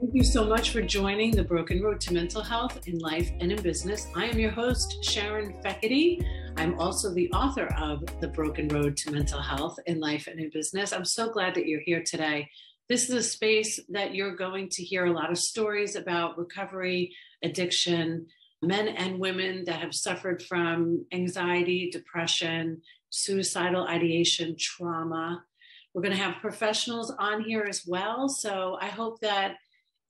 Thank you so much for joining the Broken Road to Mental Health in Life and in Business. I am your host, Sharon Fekete. I'm also the author of The Broken Road to Mental Health in Life and in Business. I'm so glad that you're here today. This is a space that you're going to hear a lot of stories about recovery, addiction, men and women that have suffered from anxiety, depression, suicidal ideation, trauma. We're going to have professionals on here as well. So I hope that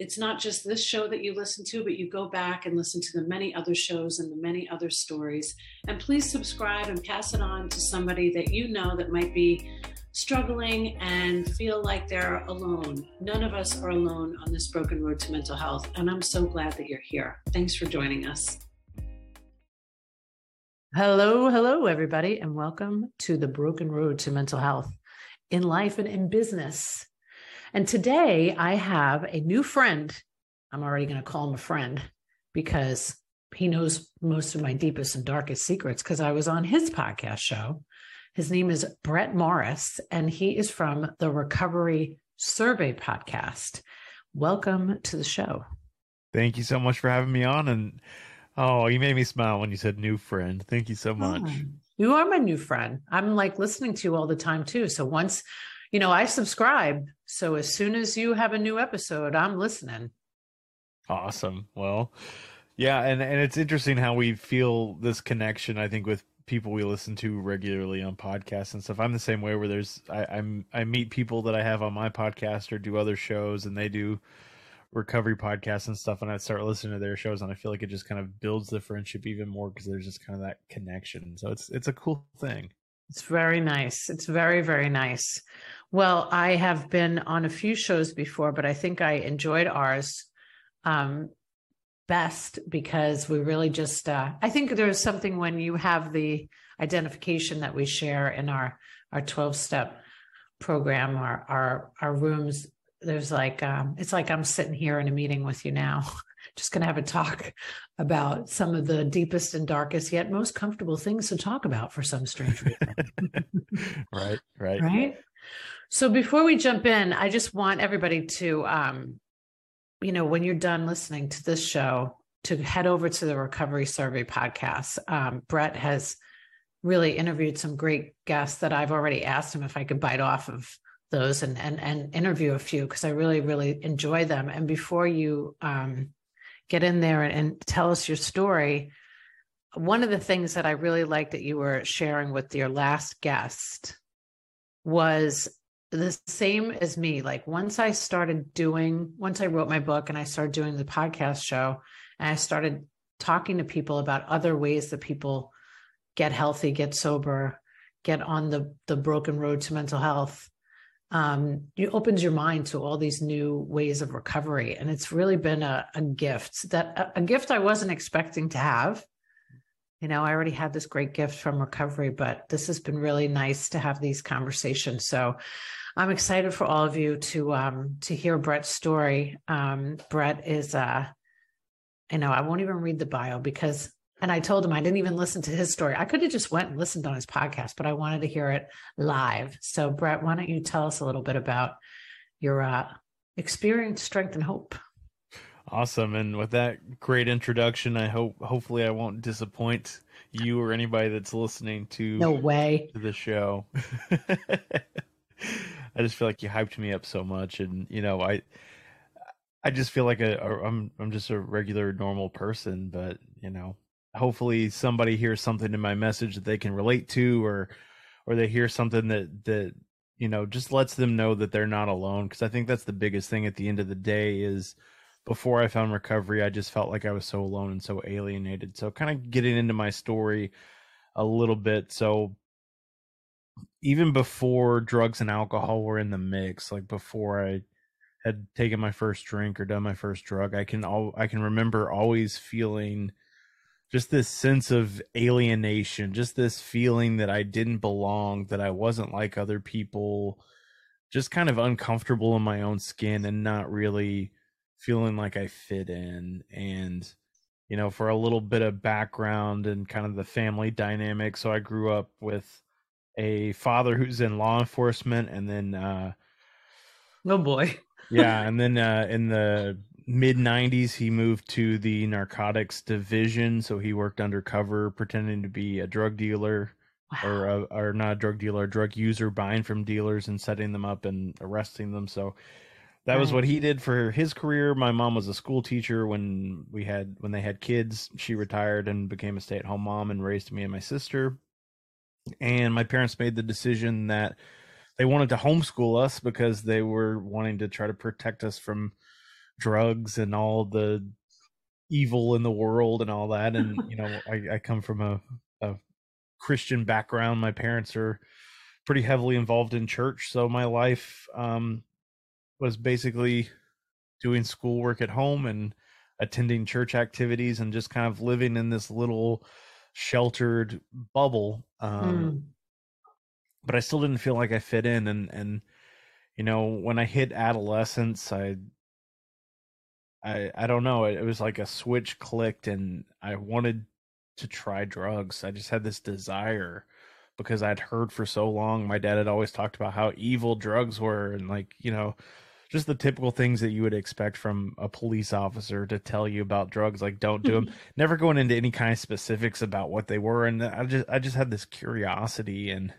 it's not just this show that you listen to, but you go back and listen to the many other shows and the many other stories. And please subscribe and pass it on to somebody that you know that might be struggling and feel like they're alone. None of us are alone on this broken road to mental health. And I'm so glad that you're here. Thanks for joining us. Hello, hello, everybody, and welcome to the broken road to mental health in life and in business. And today I have a new friend. I'm already going to call him a friend because he knows most of my deepest and darkest secrets because I was on his podcast show. His name is Brett Morris, and he is from the Recovery Survey podcast. Welcome to the show. Thank you so much for having me on. And oh, you made me smile when you said new friend. Thank you so much. Oh, you are my new friend. I'm like listening to you all the time too. So once you know, I subscribe. So as soon as you have a new episode, I'm listening. Awesome. Well, yeah, and and it's interesting how we feel this connection. I think with people we listen to regularly on podcasts and stuff. I'm the same way where there's I, I'm I meet people that I have on my podcast or do other shows, and they do recovery podcasts and stuff, and I start listening to their shows, and I feel like it just kind of builds the friendship even more because there's just kind of that connection. So it's it's a cool thing. It's very nice. It's very very nice. Well, I have been on a few shows before, but I think I enjoyed ours um, best because we really just, uh, I think there's something when you have the identification that we share in our, our 12 step program, our, our, our rooms. There's like, um, it's like I'm sitting here in a meeting with you now, just going to have a talk about some of the deepest and darkest, yet most comfortable things to talk about for some strange reason. right, right. Right. So before we jump in, I just want everybody to, um, you know, when you're done listening to this show, to head over to the Recovery Survey podcast. Um, Brett has really interviewed some great guests that I've already asked him if I could bite off of those and and and interview a few because I really really enjoy them. And before you um, get in there and, and tell us your story, one of the things that I really liked that you were sharing with your last guest was the same as me. Like once I started doing, once I wrote my book and I started doing the podcast show, and I started talking to people about other ways that people get healthy, get sober, get on the the broken road to mental health. Um, it opens your mind to all these new ways of recovery, and it's really been a, a gift that a, a gift I wasn't expecting to have you know, I already had this great gift from recovery, but this has been really nice to have these conversations. So I'm excited for all of you to um, to hear Brett's story. Um, Brett is, uh, you know, I won't even read the bio because, and I told him I didn't even listen to his story. I could have just went and listened on his podcast, but I wanted to hear it live. So, Brett, why don't you tell us a little bit about your uh, experience, strength, and hope? Awesome. And with that great introduction, I hope hopefully I won't disappoint you or anybody that's listening to no way to the show. I just feel like you hyped me up so much, and you know, I I just feel like a, a I'm I'm just a regular normal person, but you know, hopefully somebody hears something in my message that they can relate to, or or they hear something that that you know just lets them know that they're not alone. Because I think that's the biggest thing at the end of the day is before I found recovery, I just felt like I was so alone and so alienated. So kind of getting into my story a little bit. So even before drugs and alcohol were in the mix, like before I had taken my first drink or done my first drug, I can all I can remember always feeling just this sense of alienation, just this feeling that I didn't belong, that I wasn't like other people, just kind of uncomfortable in my own skin and not really feeling like I fit in and you know, for a little bit of background and kind of the family dynamic. So I grew up with a father who's in law enforcement and then uh oh boy yeah, and then uh, in the mid 90s he moved to the narcotics division so he worked undercover pretending to be a drug dealer wow. or a, or not a drug dealer a drug user buying from dealers and setting them up and arresting them so that right. was what he did for his career my mom was a school teacher when we had when they had kids she retired and became a stay-at-home mom and raised me and my sister and my parents made the decision that they wanted to homeschool us because they were wanting to try to protect us from drugs and all the evil in the world and all that. And you know I, I come from a, a christian background. My parents are pretty heavily involved in church. So my life um, was basically doing schoolwork at home and attending church activities and just kind of living in this little sheltered bubble. Um, mm. but i still didn't feel like i fit in. And and you know when i hit adolescence i I I don't know. It, it was like a switch clicked, and I wanted to try drugs. I just had this desire because I'd heard for so long. My dad had always talked about how evil drugs were, and like you know, just the typical things that you would expect from a police officer to tell you about drugs, like don't do them. Never going into any kind of specifics about what they were, and I just I just had this curiosity and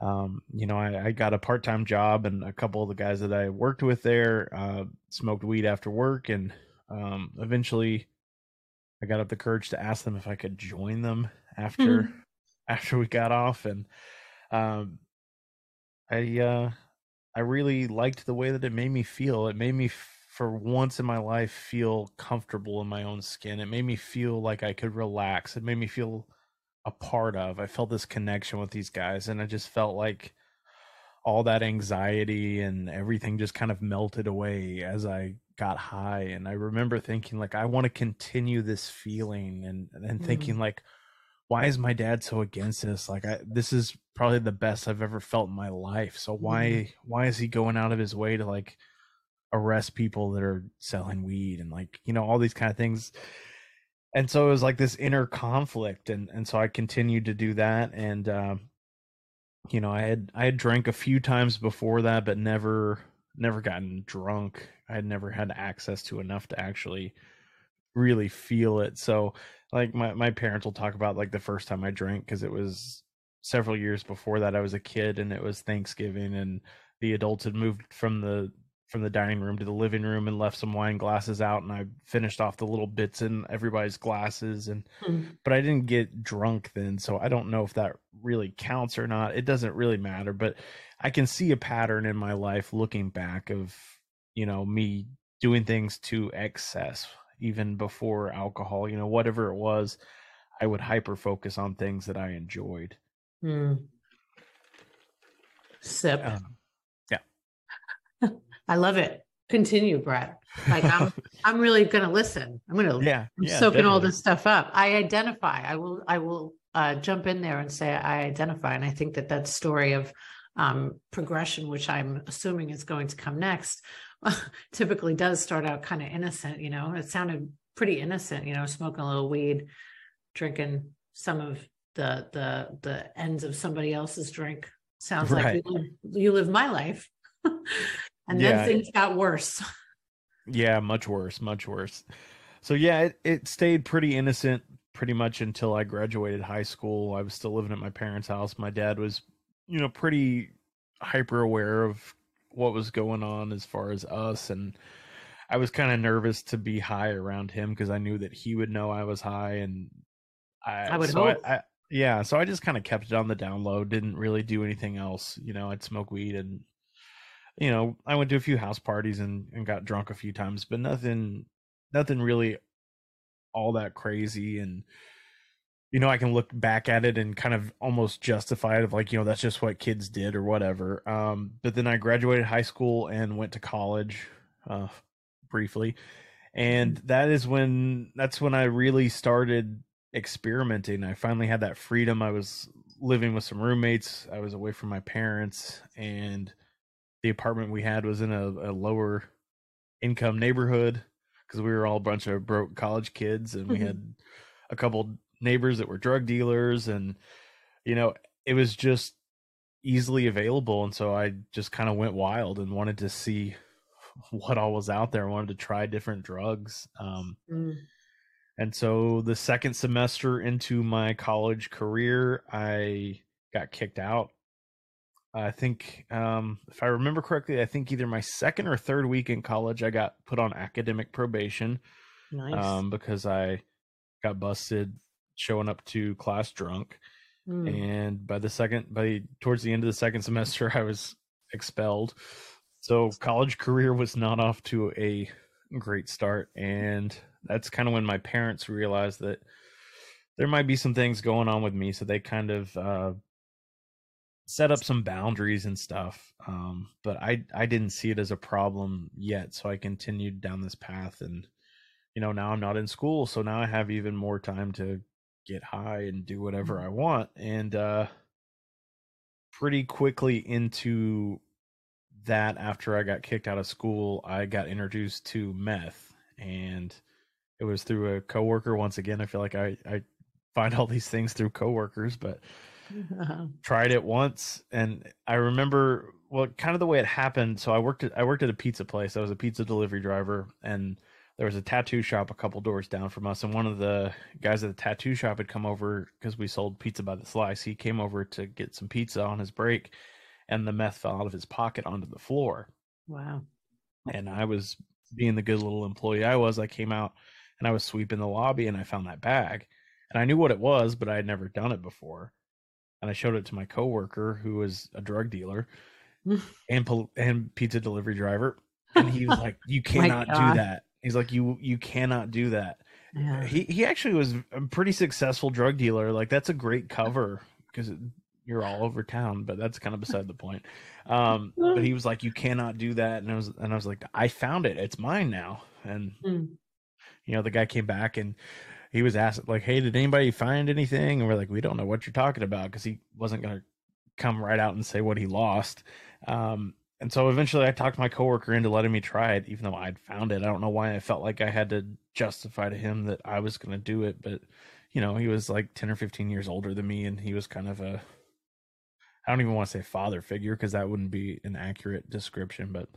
um, you know, I, I got a part time job, and a couple of the guys that I worked with there uh, smoked weed after work, and um, eventually, I got up the courage to ask them if I could join them after mm-hmm. after we got off, and um, I uh, I really liked the way that it made me feel. It made me, for once in my life, feel comfortable in my own skin. It made me feel like I could relax. It made me feel a part of. I felt this connection with these guys, and I just felt like all that anxiety and everything just kind of melted away as I got high. And I remember thinking, like, I want to continue this feeling, and and thinking, mm. like, why is my dad so against this? Like, I this is probably the best I've ever felt in my life. So why mm. why is he going out of his way to like arrest people that are selling weed and like you know all these kind of things and so it was like this inner conflict and and so i continued to do that and uh, you know i had i had drank a few times before that but never never gotten drunk. I had never had access to enough to actually really feel it. So like my, my parents will talk about like the first time i drank because it was several years before that i was a kid and it was thanksgiving and the adults had moved from the from the dining room to the living room and left some wine glasses out and I finished off the little bits in everybody's glasses and mm. but I didn't get drunk then so I don't know if that really counts or not it doesn't really matter but I can see a pattern in my life looking back of you know me doing things to excess even before alcohol you know whatever it was I would hyper focus on things that I enjoyed mm. sip um, I love it. Continue, Brett. Like I'm, I'm really going to listen. I'm going to, yeah, I'm yeah, soaking definitely. all this stuff up. I identify. I will, I will uh, jump in there and say I identify, and I think that that story of um, progression, which I'm assuming is going to come next, typically does start out kind of innocent. You know, it sounded pretty innocent. You know, smoking a little weed, drinking some of the the the ends of somebody else's drink. Sounds right. like you live, you live my life. and yeah, then things got worse. Yeah, much worse, much worse. So yeah, it, it stayed pretty innocent pretty much until I graduated high school. I was still living at my parents' house. My dad was, you know, pretty hyper aware of what was going on as far as us and I was kind of nervous to be high around him because I knew that he would know I was high and I, I would so hope. I, I, yeah, so I just kind of kept it on the down low, didn't really do anything else. You know, I'd smoke weed and you know, I went to a few house parties and, and got drunk a few times, but nothing, nothing really all that crazy. And, you know, I can look back at it and kind of almost justify it of like, you know, that's just what kids did or whatever. Um, but then I graduated high school and went to college, uh, briefly. And mm-hmm. that is when, that's when I really started experimenting. I finally had that freedom. I was living with some roommates. I was away from my parents and, the apartment we had was in a, a lower income neighborhood because we were all a bunch of broke college kids and we mm-hmm. had a couple neighbors that were drug dealers and you know it was just easily available and so i just kind of went wild and wanted to see what all was out there. I wanted to try different drugs. Um, Mm. and so the second semester into my college career, I got kicked out. I think, um, if I remember correctly, I think either my second or third week in college, I got put on academic probation Nice. um, because I got busted showing up to class drunk. Mm. And by the second, by towards the end of the second semester, I was expelled. So college career was not off to a great start, and that's kind of when my parents realized that there might be some things going on with me. So they kind of uh, set up some boundaries and stuff. Um, but I I didn't see it as a problem yet, so I continued down this path, and you know now I'm not in school, so now I have even more time to get high and do whatever I want. And uh, pretty quickly into that, after I got kicked out of school, I got introduced to meth, and it was through a coworker. Once again, I feel like I I find all these things through coworkers, but tried it once and i remember well kind of the way it happened so i worked at i worked at a pizza place. I was a pizza delivery driver and there was a tattoo shop a couple doors down from us and one of the guys at the tattoo shop had come over because we sold pizza by the slice. He came over to get some pizza on his break and the meth fell out of his pocket onto the floor. Wow. and i was being the good little employee i was i came out and i was sweeping the lobby and i found that bag. And i knew what it was but i had never done it before and I showed it to my coworker who was a drug dealer and pol- and pizza delivery driver, and he was like, "You cannot do that." He's like, "You you cannot do that." Yeah. He he actually was a pretty successful drug dealer. Like that's a great cover because you're all over town, but that's kind of beside the point. Um, but he was like, "You cannot do that," and I was and I was like, "I found it. It's mine now." And Mm. you know, the guy came back and he was asked like, "Hey, did anybody find anything?" And we're like, "We don't know what you're talking about," because he wasn't gonna come right out and say what he lost. Um, and so eventually, I talked my coworker into letting me try it, even though I'd found it. I don't know why I felt like I had to justify to him that I was gonna do it, but you know, he was like ten or fifteen years older than me, and he was kind of a I don't even want to say father figure because that wouldn't be an accurate description, but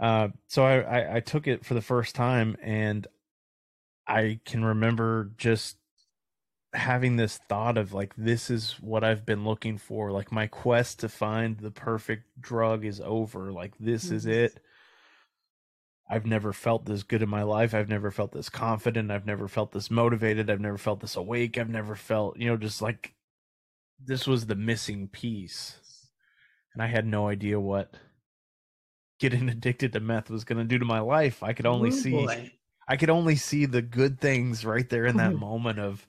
uh, so I, I I took it for the first time, and I can remember just having this thought of like this is what I've been looking for. Like my quest to find the perfect drug is over. Like this is Mhm. it. I've never felt this good in my life. I've never felt this confident. I've never felt this motivated. I've never felt this awake. I've never felt, you know, just like this was the missing piece. And I had no idea what getting addicted to meth was going to do to my life. I could only Ooh, see boy. I could only see the good things right there in that moment of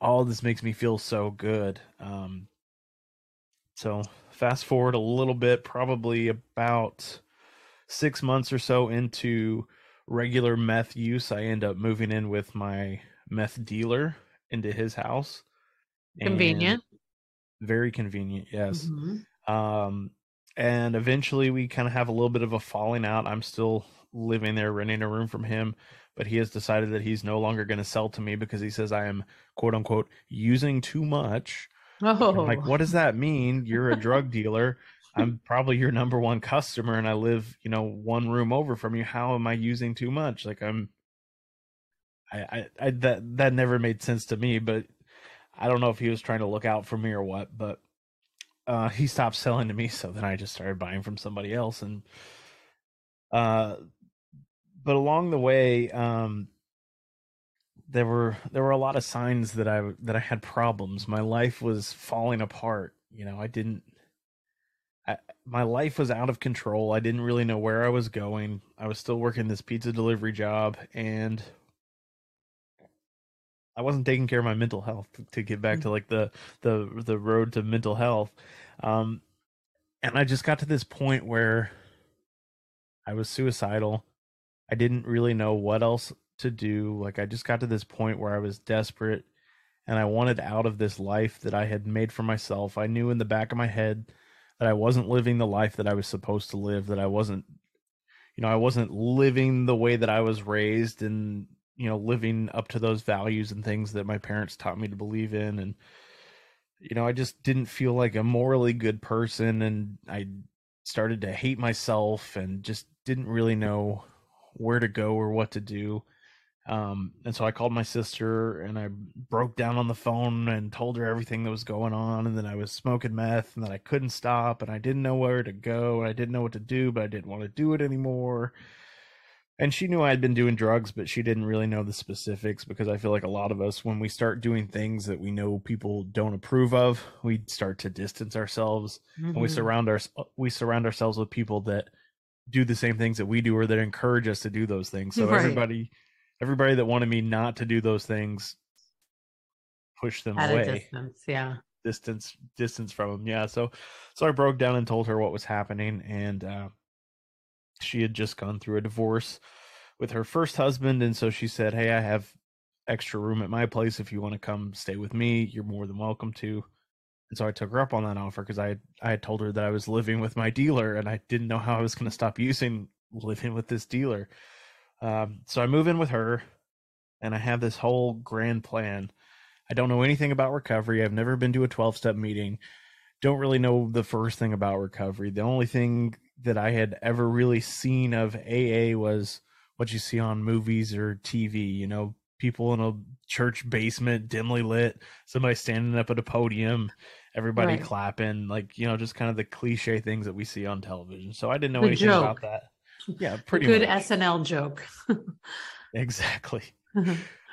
all this makes me feel so good. Um, so fast forward a little bit, probably about six months or so into regular meth use, I end up moving in with my meth dealer into his house. Convenient. very convenient, yes. Mhm. Um, and eventually we kind of have a little bit of a falling out. I'm still living there, renting a room from him, but he has decided that he's no longer going to sell to me because he says I am quote unquote using too much. Oh, like, what does that mean? You're a drug dealer. I'm probably your number one customer, and I live, you know, one room over from you. How am I using too much? Like I'm, I, I, I that that never made sense to me. But I don't know if he was trying to look out for me or what. But uh, he stopped selling to me, so then I just started buying from somebody else. And uh, but along the way, um, there were there were a lot of signs that I that I had problems. My life was falling apart. You know, I didn't. I, my life was out of control. I didn't really know where I was going. I was still working this pizza delivery job, and I wasn't taking care of my mental health. To get back to like the the the road to mental health, um, and I just got to this point where I was suicidal. I didn't really know what else to do. Like I just got to this point where I was desperate and I wanted out of this life that I had made for myself. I knew in the back of my head that I wasn't living the life that I was supposed to live, that I wasn't you know, I wasn't living the way that I was raised and you know, living up to those values and things that my parents taught me to believe in and you know, I just didn't feel like a morally good person and I started to hate myself and just didn't really know where to go or what to do. Um, and so I called my sister and I broke down on the phone and told her everything that was going on. And then I was smoking meth and then I couldn't stop and I didn't know where to go and I didn't know what to do, but I didn't want to do it anymore. And she knew I had been doing drugs, but she didn't really know the specifics because I feel like a lot of us, when we start doing things that we know people don't approve of, we start to distance ourselves mm-hmm. and we mm-hmm. surround our we surround ourselves with people that do the same things that we do or that encourage us to do those things. So right. everybody everybody that wanted me not to do those things push them At away. distance yeah. Distance distance from them yeah. So so i broke down and told her what was happening and uh she had just gone through a divorce with her first husband. And so she said hey i have extra room at my place. If you want to come stay with me you're more than welcome to and so i took her up on that offer because i i had told her that i was living with my dealer and i didn't know how i was going to stop using living with this dealer um, so I move in with her, and I have this whole grand plan. I don't know anything about recovery. I've never been to a 12 step meeting. Don't really know the first thing about recovery. The only thing that I had ever really seen of AA was what you see on movies or TV, you know, people in a church basement, dimly lit, somebody standing up at a podium, everybody right. clapping, like, you know, just kind of the cliche things that we see on television. So I didn't know the anything joke. about that yeah pretty good much. snl joke exactly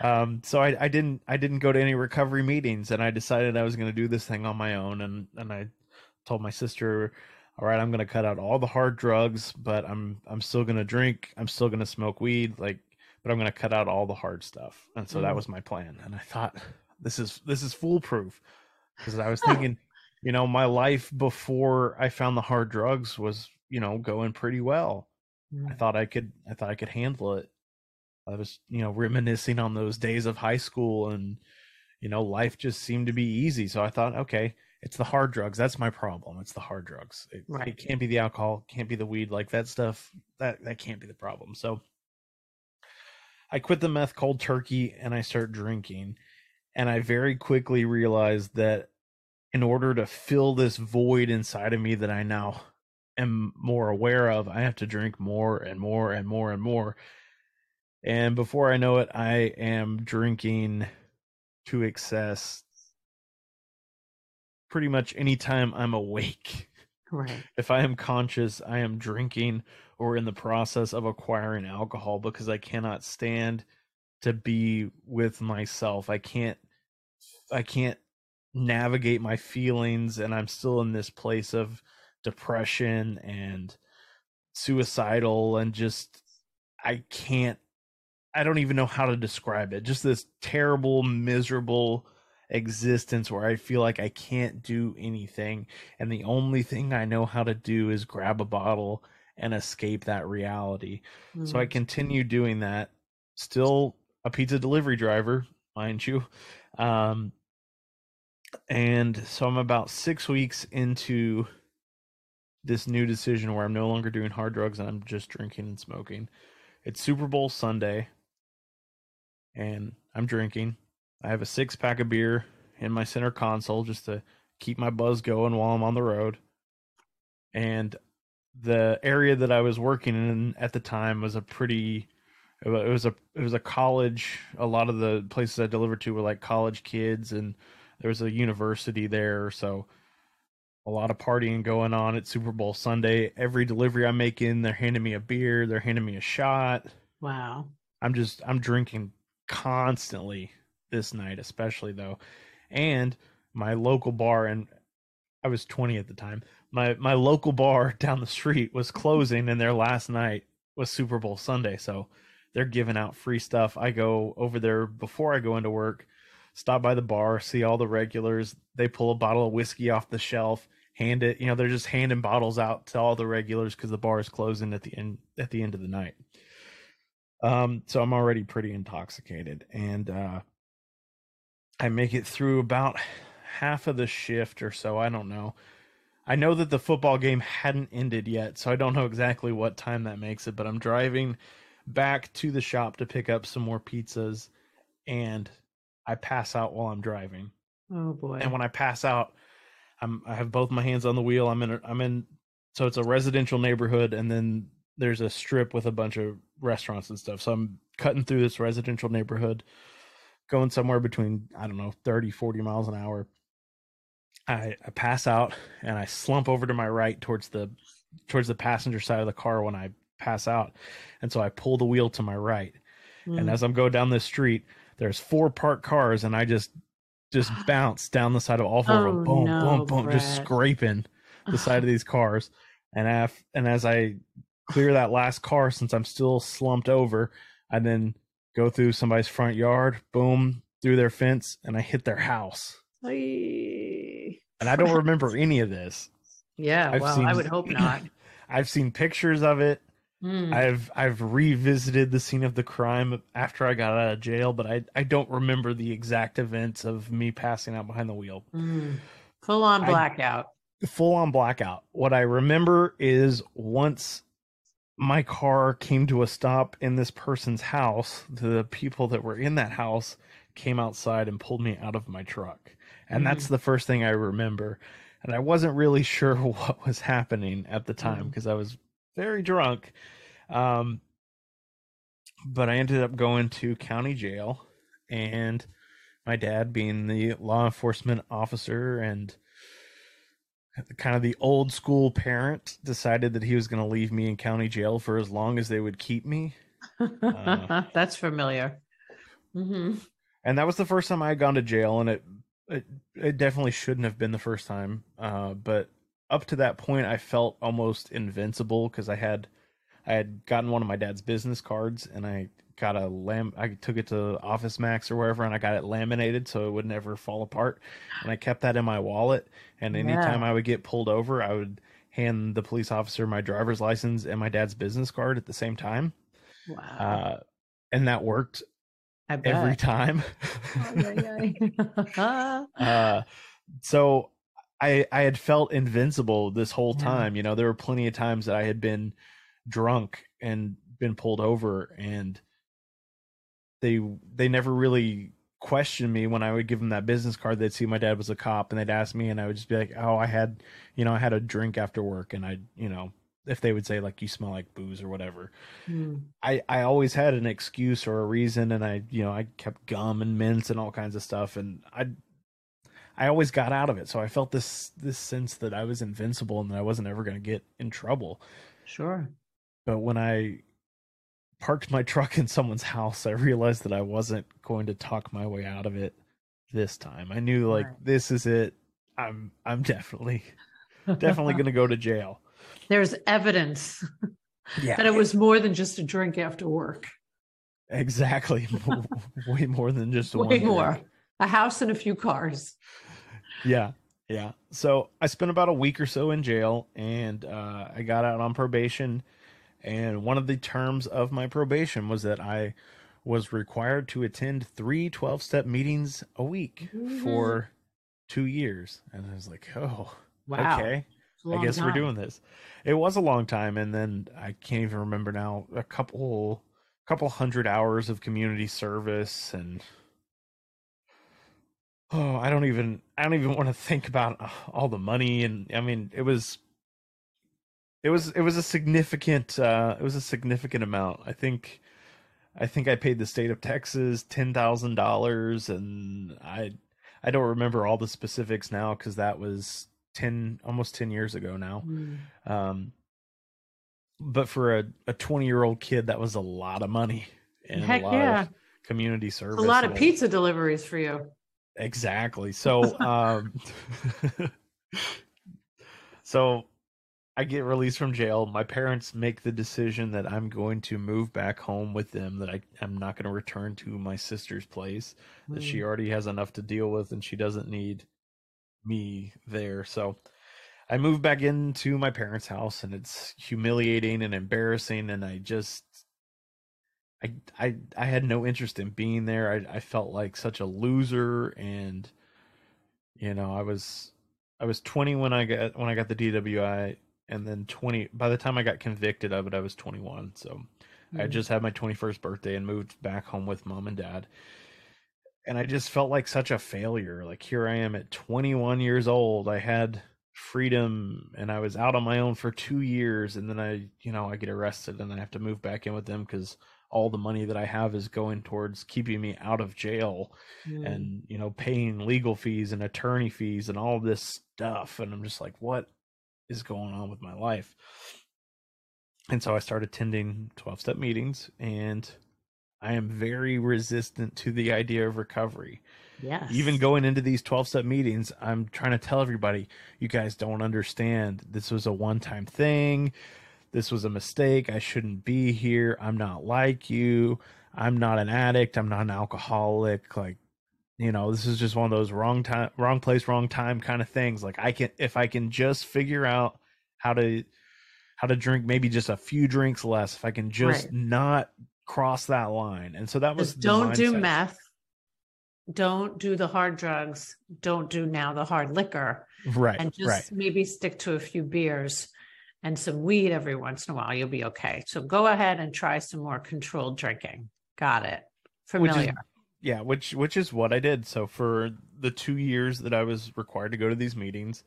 um so I, I didn't i didn't go to any recovery meetings and i decided i was going to do this thing on my own and and i told my sister all right i'm going to cut out all the hard drugs but i'm i'm still going to drink i'm still going to smoke weed like but i'm going to cut out all the hard stuff and so mm. that was my plan and i thought this is this is foolproof because i was thinking you know my life before i found the hard drugs was you know going pretty well I mm. thought I could I thought I could handle it. I was, you know, reminiscing on those days of high school and you know, life just seemed to be easy. So I thought, okay, it's the hard drugs. That's my problem. It's the hard drugs. It, right. it can't be the alcohol, can't be the weed, like that stuff. That that can't be the problem. So I quit the meth cold turkey and I start drinking. And I very quickly realized that in order to fill this void inside of me that I now am more aware of, I have to drink more and more and more and more. And before I know it, I am drinking to excess pretty much anytime I'm awake. Right. If I am conscious, I am drinking or in the process of acquiring alcohol because I cannot stand to be with myself. I can't I can't navigate my feelings and I'm still in this place of depression and suicidal and just I can't I don't even know how to describe it. Just this terrible, miserable existence where I feel like I can't do anything. And the only thing I know how to do is grab a bottle and escape that reality. Mm-hmm. So I mm. continue doing that. Still a pizza delivery driver, mind you. Um, and so I'm about six weeks into this new decision where I'm no longer doing hard drugs and I'm just drinking and smoking. It's Super Bowl Sunday, and I'm drinking. I have a six pack of beer in my center console just to keep my buzz going while I'm on the road. And the area that I was working in at the time was a pretty it was a it was a college a lot of the places i delivered to were like college kids and there was a university there so a lot of partying going on at Super Bowl Sunday. Every delivery I'm making, they're handing me a beer, they're handing me a shot. Wow. I'm just I'm drinking constantly this night, especially though. And my local bar and I was 20 at the time. My my local bar down the street was closing and their last night was Super Bowl Sunday, so they're giving out free stuff. I go over there before I go into work, stop by the bar, see all the regulars. They pull a bottle of whiskey off the shelf hand it. You know, they're just handing bottles out to all the regulars because the bar is closing at the end at the end of the night. Um, so I'm already pretty intoxicated, and uh, I make it through about half of the shift or so. I don't know. I know that the football game hadn't ended yet, so I don't know exactly what time that makes it. But I'm driving back to the shop to pick up some more pizzas, and I pass out while I'm driving. Oh boy! And when I pass out, I'm I have both my hands on the wheel. I'm in I'm in so it's a residential neighborhood, and then there's a strip with a bunch of restaurants and stuff. So I'm cutting through this residential neighborhood, going somewhere between I don't know 30, 40 miles an hour. I, I pass out and I slump over to my right towards the towards the passenger side of the car when I pass out, and so I pull the wheel to my right. Mm. And as I'm going down this street, there's four parked cars, and I just just bounce down the side of all four oh, of them, boom, no, boom, boom, Brett. just scraping the side of these cars. And af- and as I clear that last car, since I'm still slumped over, I then go through somebody's front yard, boom, through their fence, and I hit their house. Aye. And I don't remember any of this. Yeah, I've well, seen, I would hope not. I've seen pictures of it. Mm. I've I've revisited the scene of the crime after I got out of jail, but I I don't remember the exact events of me passing out behind the wheel. Mm. Full on blackout. I, full on blackout. What I remember is once my car came to a stop in this person's house, the people that were in that house came outside and pulled me out of my truck. And mm. that's the first thing I remember. And I wasn't really sure what was happening at the time because mm. I was very drunk. Um, but I ended up going to county jail, and my dad, being the law enforcement officer and kind of the old school parent, decided that he was going to leave me in county jail for as long as they would keep me. Uh, That's familiar. Mm-hmm. And that was the first time I had gone to jail, and it it, it definitely shouldn't have been the first time. Uh, but up to that point, I felt almost invincible because I had I had gotten one of my dad's business cards and I got a lam I took it to Office Max or wherever and I got it laminated so it would never fall apart. And I kept that in my wallet. And anytime yeah. I would get pulled over, I would hand the police officer my driver's license and my dad's business card at the same time. Wow. Uh, and that worked every time. Uh, so I I had felt invincible this whole time. Yeah. You know, there were plenty of times that I had been drunk and been pulled over and they they never really questioned me when I would give them that business card. They'd see my dad was a cop and they'd ask me and I would just be like, "Oh, I had, you know, I had a drink after work." And I, you know, if they would say like you smell like booze or whatever. Mm. I I always had an excuse or a reason and I, you know, I kept gum and mints and all kinds of stuff and I I always got out of it. So I felt this this sense that I was invincible and that I wasn't ever going to get in trouble. Sure. But when I parked my truck in someone's house, I realized that I wasn't going to talk my way out of it this time. I knew like right. this is it. I'm I'm definitely definitely going to go to jail. There's evidence yeah. that it was more than just a drink after work. Exactly. Way more than just way more. Drink. A house and a few cars. Yeah. Yeah. So I spent about a week or so in jail and uh, I got out on probation. And one of the terms of my probation was that I was required to attend three 12 step meetings a week mm-hmm. for two years. And I was like, oh, wow. okay. I guess time. we're doing this. It was a long time. And then I can't even remember now a couple, couple hundred hours of community service and oh i don't even i don't even want to think about uh, all the money and i mean it was it was it was a significant uh it was a significant amount i think i think i paid the state of texas ten thousand dollars and i i don't remember all the specifics now because that was 10 almost 10 years ago now mm. um but for a, a 20 year old kid that was a lot of money and Heck a lot yeah. of community service a lot of pizza deliveries for you Exactly. So, um, so I get released from jail. My parents make the decision that I'm going to move back home with them. That I am not going to return to my sister's place. Mm. That she hmm. already has enough to deal with, and she doesn't need me there. So. I move back into my parents' house and it's humiliating and embarrassing and I just I I I had no interest in being there. I I felt like such a loser and you know, I was I was 20 when I got when I got the DWI and then 20 by the time I got convicted of it I was 21. So mm-hmm. I just had my 21st birthday and moved back home with mom and dad. And I just felt like such a failure. Like here I am at 21 years old. I had freedom and I was out on my own for 2 years and then I, you know, I get arrested and I have to move back in with them cuz all the money that I have is going towards keeping me out of jail mm. and, you know, paying legal fees and attorney fees and all this stuff and I'm just like what is going on with my life? And so I started attending 12 step meetings and I am very resistant to the idea of recovery. Yes. Even going into these 12 step meetings, I'm trying to tell everybody, you guys don't understand. This was a one time thing. This was a mistake. I shouldn't be here. I'm not like you. I'm not an addict. I'm not an alcoholic. Like, you know, this is just one of those wrong time, wrong place, wrong time kind of things. Like, I can, if I can just figure out how to, how to drink maybe just a few drinks less, if I can just right. not cross that line. And so that was don't do meth don't do the hard drugs, don't do now the hard liquor. Right. And just right. maybe stick to a few beers and some weed every once in a while. You'll be okay. So go ahead and try some more controlled drinking. Got it. Familiar. Yeah, which which is what I did. So for the two years that I was required to go to these meetings,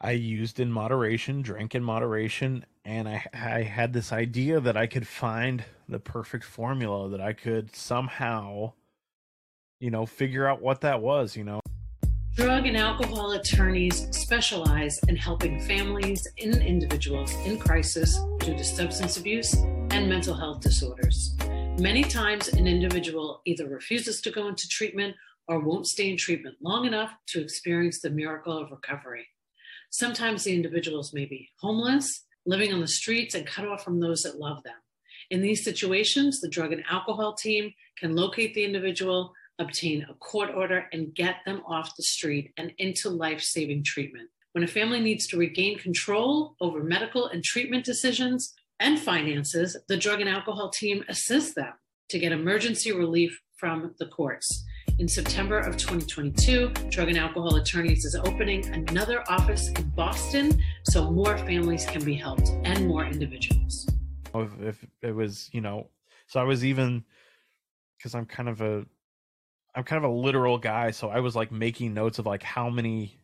I used in moderation, drank in moderation, and I I had this idea that I could find the perfect formula that I could somehow you know, figure out what that was, you know. Drug and alcohol attorneys specialize in helping families and individuals in crisis due to substance abuse and mental health disorders. Many times, an individual either refuses to go into treatment or won't stay in treatment long enough to experience the miracle of recovery. Sometimes the individuals may be homeless, living on the streets, and cut off from those that love them. In these situations, the drug and alcohol team can locate the individual, obtain a court order, and get them off the street and into life saving treatment. When a family needs to regain control over medical and treatment decisions and finances, the drug and alcohol team assists them to get emergency relief from the courts. In September of 2022, Drug and Alcohol Attorneys is opening another office in Boston so more families can be helped and more individuals. Oh, if, if it was, you know, so I was even because I'm kind of a I'm kind of a literal guy, so I was like making notes of like how many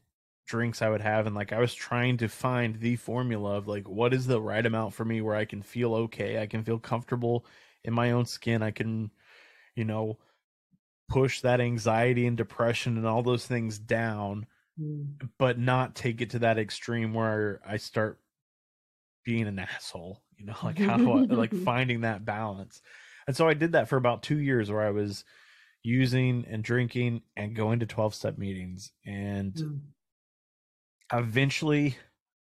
drinks I would have and like I was trying to find the formula of like what is the right amount for me where I can feel okay, I can feel comfortable in my own skin, I can you know push that anxiety and depression and all those things down mm. but not take it to that extreme where I start being an asshole, you know, like how do I like finding that balance. And so I did that for about 2 years where I was using and drinking and going to 12 step meetings and mm. Eventually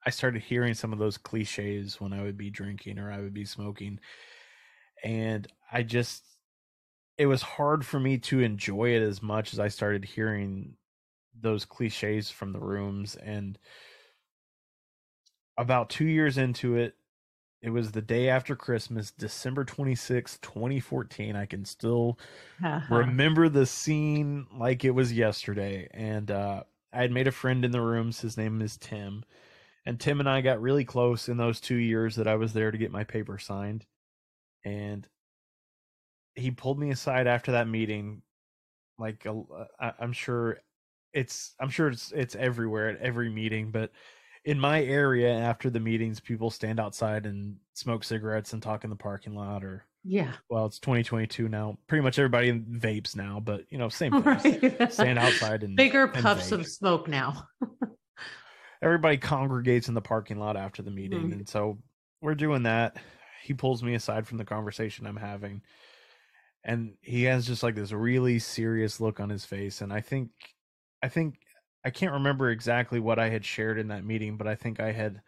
i started hearing some of those cliches when i would be drinking or i would be smoking and i just it was hard for me to enjoy it as much as i started hearing those cliches from the rooms and about 2 years into it it was the day after Christmas, December 26, 2014. I can still uh-huh. remember the scene like it was yesterday. And uh, I had made a friend in the rooms. His name is Tim. And Tim and I got really close in those two years that I was there to get my paper signed. And he pulled me aside after that meeting. Like, uh, I'm sure it's, I'm sure it's, it's everywhere at every meeting, but in my area after the meetings people stand outside and smoke cigarettes and talk in the parking lot or yeah well it's 2022 now pretty much everybody vapes now but you know same right. stand outside and bigger and puffs vape. of smoke now everybody congregates in the parking lot after the meeting mm-hmm. and so we're doing that he pulls me aside from the conversation i'm having and he has just like this really serious look on his face and i think i think I can't remember exactly what I had shared in that meeting, but I think I had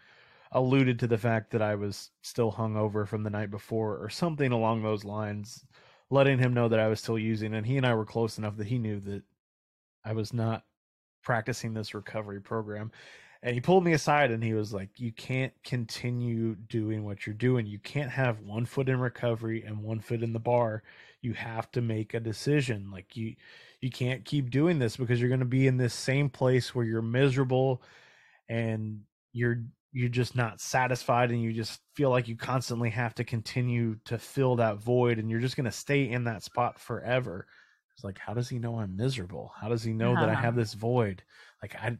alluded to the fact that I was still hungover from the night before or something along those lines, letting him know that I was still using. And he and I were close enough that he knew that I was not practicing this recovery program. And he pulled me aside and he was like, You can't continue doing what you're doing. You can't have one foot in recovery and one foot in the bar. You have to make a decision. Like, you you can't keep doing this because you're going to be in this same place where you're miserable and you're you're just not satisfied and you just feel like you constantly have to continue to fill that void and you're just going to stay in that spot forever it's like how does he know i'm miserable how does he know uh-huh. that i have uh-huh. this void like i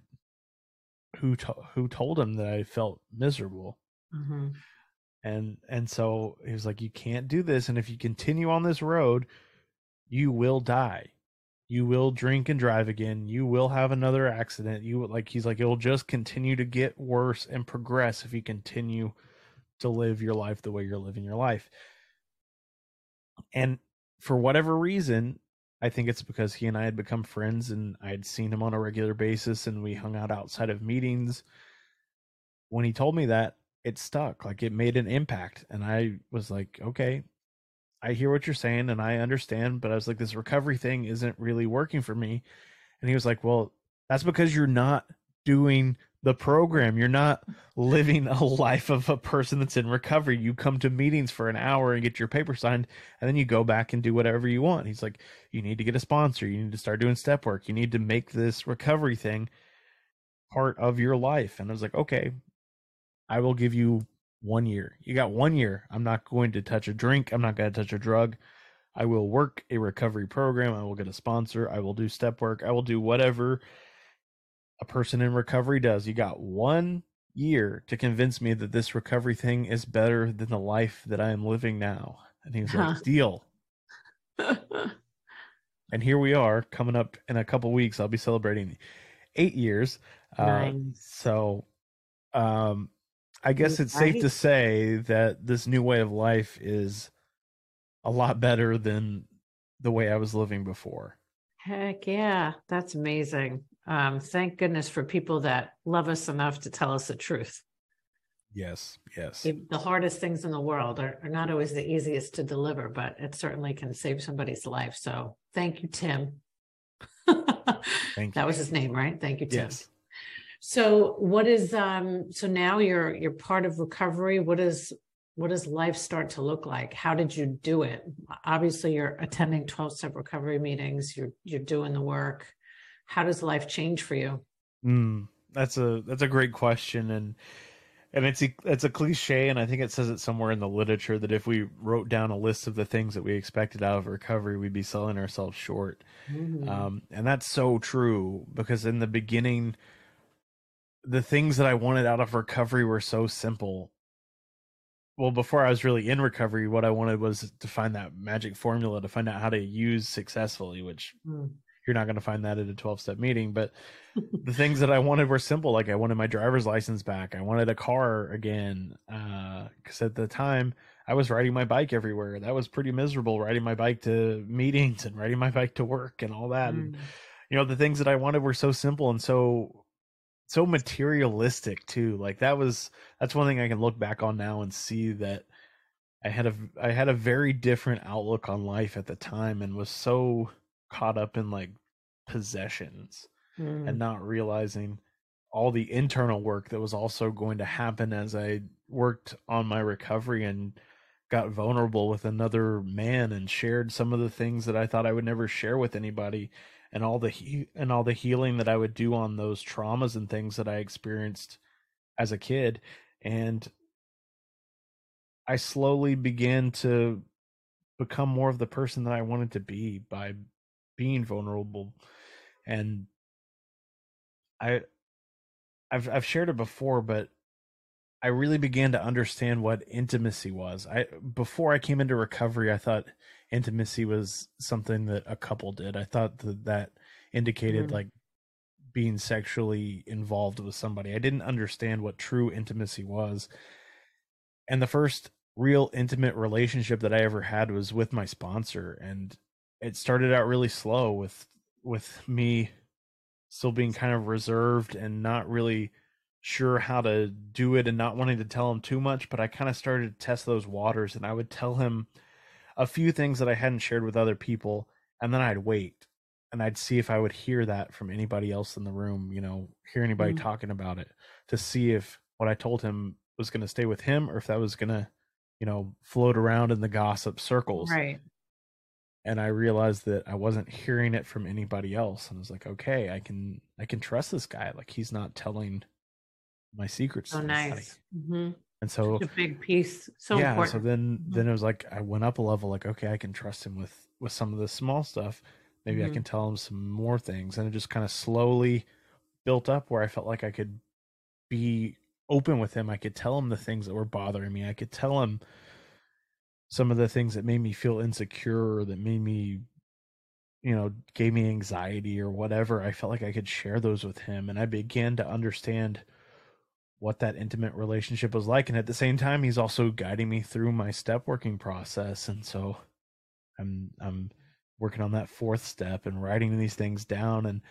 who to- who told him that I felt miserable. Mm-hmm. And and so he was like, You can't do this, and if you continue on this road, you will die. You will drink and drive again. You will have another accident. You like he's like it'll just continue to get worse and progress if you continue to live your life the way you're living your life. And for whatever reason, I think it's because he and I had become friends and I had seen him on a regular basis and we hung out outside of meetings. When he told me that, it stuck. Like it made an impact. And I was like, okay, I hear what you're saying and I understand, but I was like, this recovery thing isn't really working for me. And he was like, well, that's because you're not doing the program. You're not living a life of a person that's in recovery. You come to meetings for an hour and get your paper signed, and then you go back and do whatever you want. He's like, you need to get a sponsor. You need to start doing step work. You need to make this recovery thing part of your life. And I was like, okay, I will give you one year. You got one year. I'm not going to touch a drink. I'm not going to touch a drug. I will work a recovery program. I will get a sponsor. I will do step work. I will do whatever a person in recovery does. You got one year to convince me that this recovery thing is better than the life that I am living now. And he was huh. like, deal. and here we are coming up in a couple weeks. I'll be celebrating eight years. Uh, nice. Uh, so, um, I guess it's safe to say that this new way of life is a lot better than the way I was living before. Heck yeah, that's amazing. Um, thank goodness for people that love us enough to tell us the truth. Yes, yes. The hardest things in the world are, are not always the easiest to deliver, but it certainly can save somebody's life. So thank you, Tim. thank you. That was his name, right? Thank you, Tim. Yes. So what is um so now you're you're part of recovery. What is what does life start to look like? How did you do it? Obviously you're attending 12 step recovery meetings, you're you're doing the work. How does life change for you? Mm, that's a that's a great question and and it's a, it's a cliche and i think it says it somewhere in the literature that if we wrote down a list of the things that we expected out of recovery we'd be selling ourselves short mm-hmm. um, and that's so true because in the beginning the things that I wanted out of recovery were so simple. Well, before I was really in recovery, what I wanted was to find that magic formula to find out how to use successfully, which mm. you're not going to find that at a 12 step meeting. But the things that I wanted were simple. Like I wanted my driver's license back. I wanted a car again. Uh, cause at the time I was riding my bike everywhere. That was pretty miserable riding my bike to meetings and riding my bike to work and all that. Mm. And, you know, the things that I wanted were so simple and so so materialistic too. Like that was that's one thing I can look back on now and see that I had a I had a very different outlook on life at the time and was so caught up in like possessions mm. and not realizing all the internal work that was also going to happen as I worked on my recovery and got vulnerable with another man and shared some of the things that I thought I would never share with anybody and all the he- and all the healing that I would do on those traumas and things that I experienced as a kid and I slowly began to become more of the person that I wanted to be by being vulnerable and I I've I've shared it before but I really began to understand what intimacy was. I before I came into recovery I thought intimacy was something that a couple did. I thought that that indicated mm-hmm. like being sexually involved with somebody. I didn't understand what true intimacy was. And the first real intimate relationship that I ever had was with my sponsor and it started out really slow with with me still being kind of reserved and not really sure how to do it and not wanting to tell him too much, but I kind of started to test those waters and I would tell him a few things that I hadn't shared with other people, and then I'd wait and I'd see if I would hear that from anybody else in the room, you know, hear anybody mm talking about it to see if what I told him was going to stay with him or if that was going to, you know, float around in the gossip circles. Right. And I realized that I wasn't hearing it from anybody else and I was like, okay, I can I can trust this guy like he's not telling my secrets. So nice. Mm-hmm. And so Such a big piece. So yeah. Important. So then mm-hmm. then it was like I went up a level. Like okay, I can trust him with with some of the small stuff. Maybe mm-hmm. I can tell him some more things, and it just kind of slowly built up where I felt like I could be open with him. I could tell him the things that were bothering me. I could tell him some of the things that made me feel insecure or that made me you know gave me anxiety or whatever i felt like i could share those with him and i began to understand what that intimate relationship was like and at the same time he's also guiding me through my step working process and so i'm i'm working on that fourth step and writing these things down and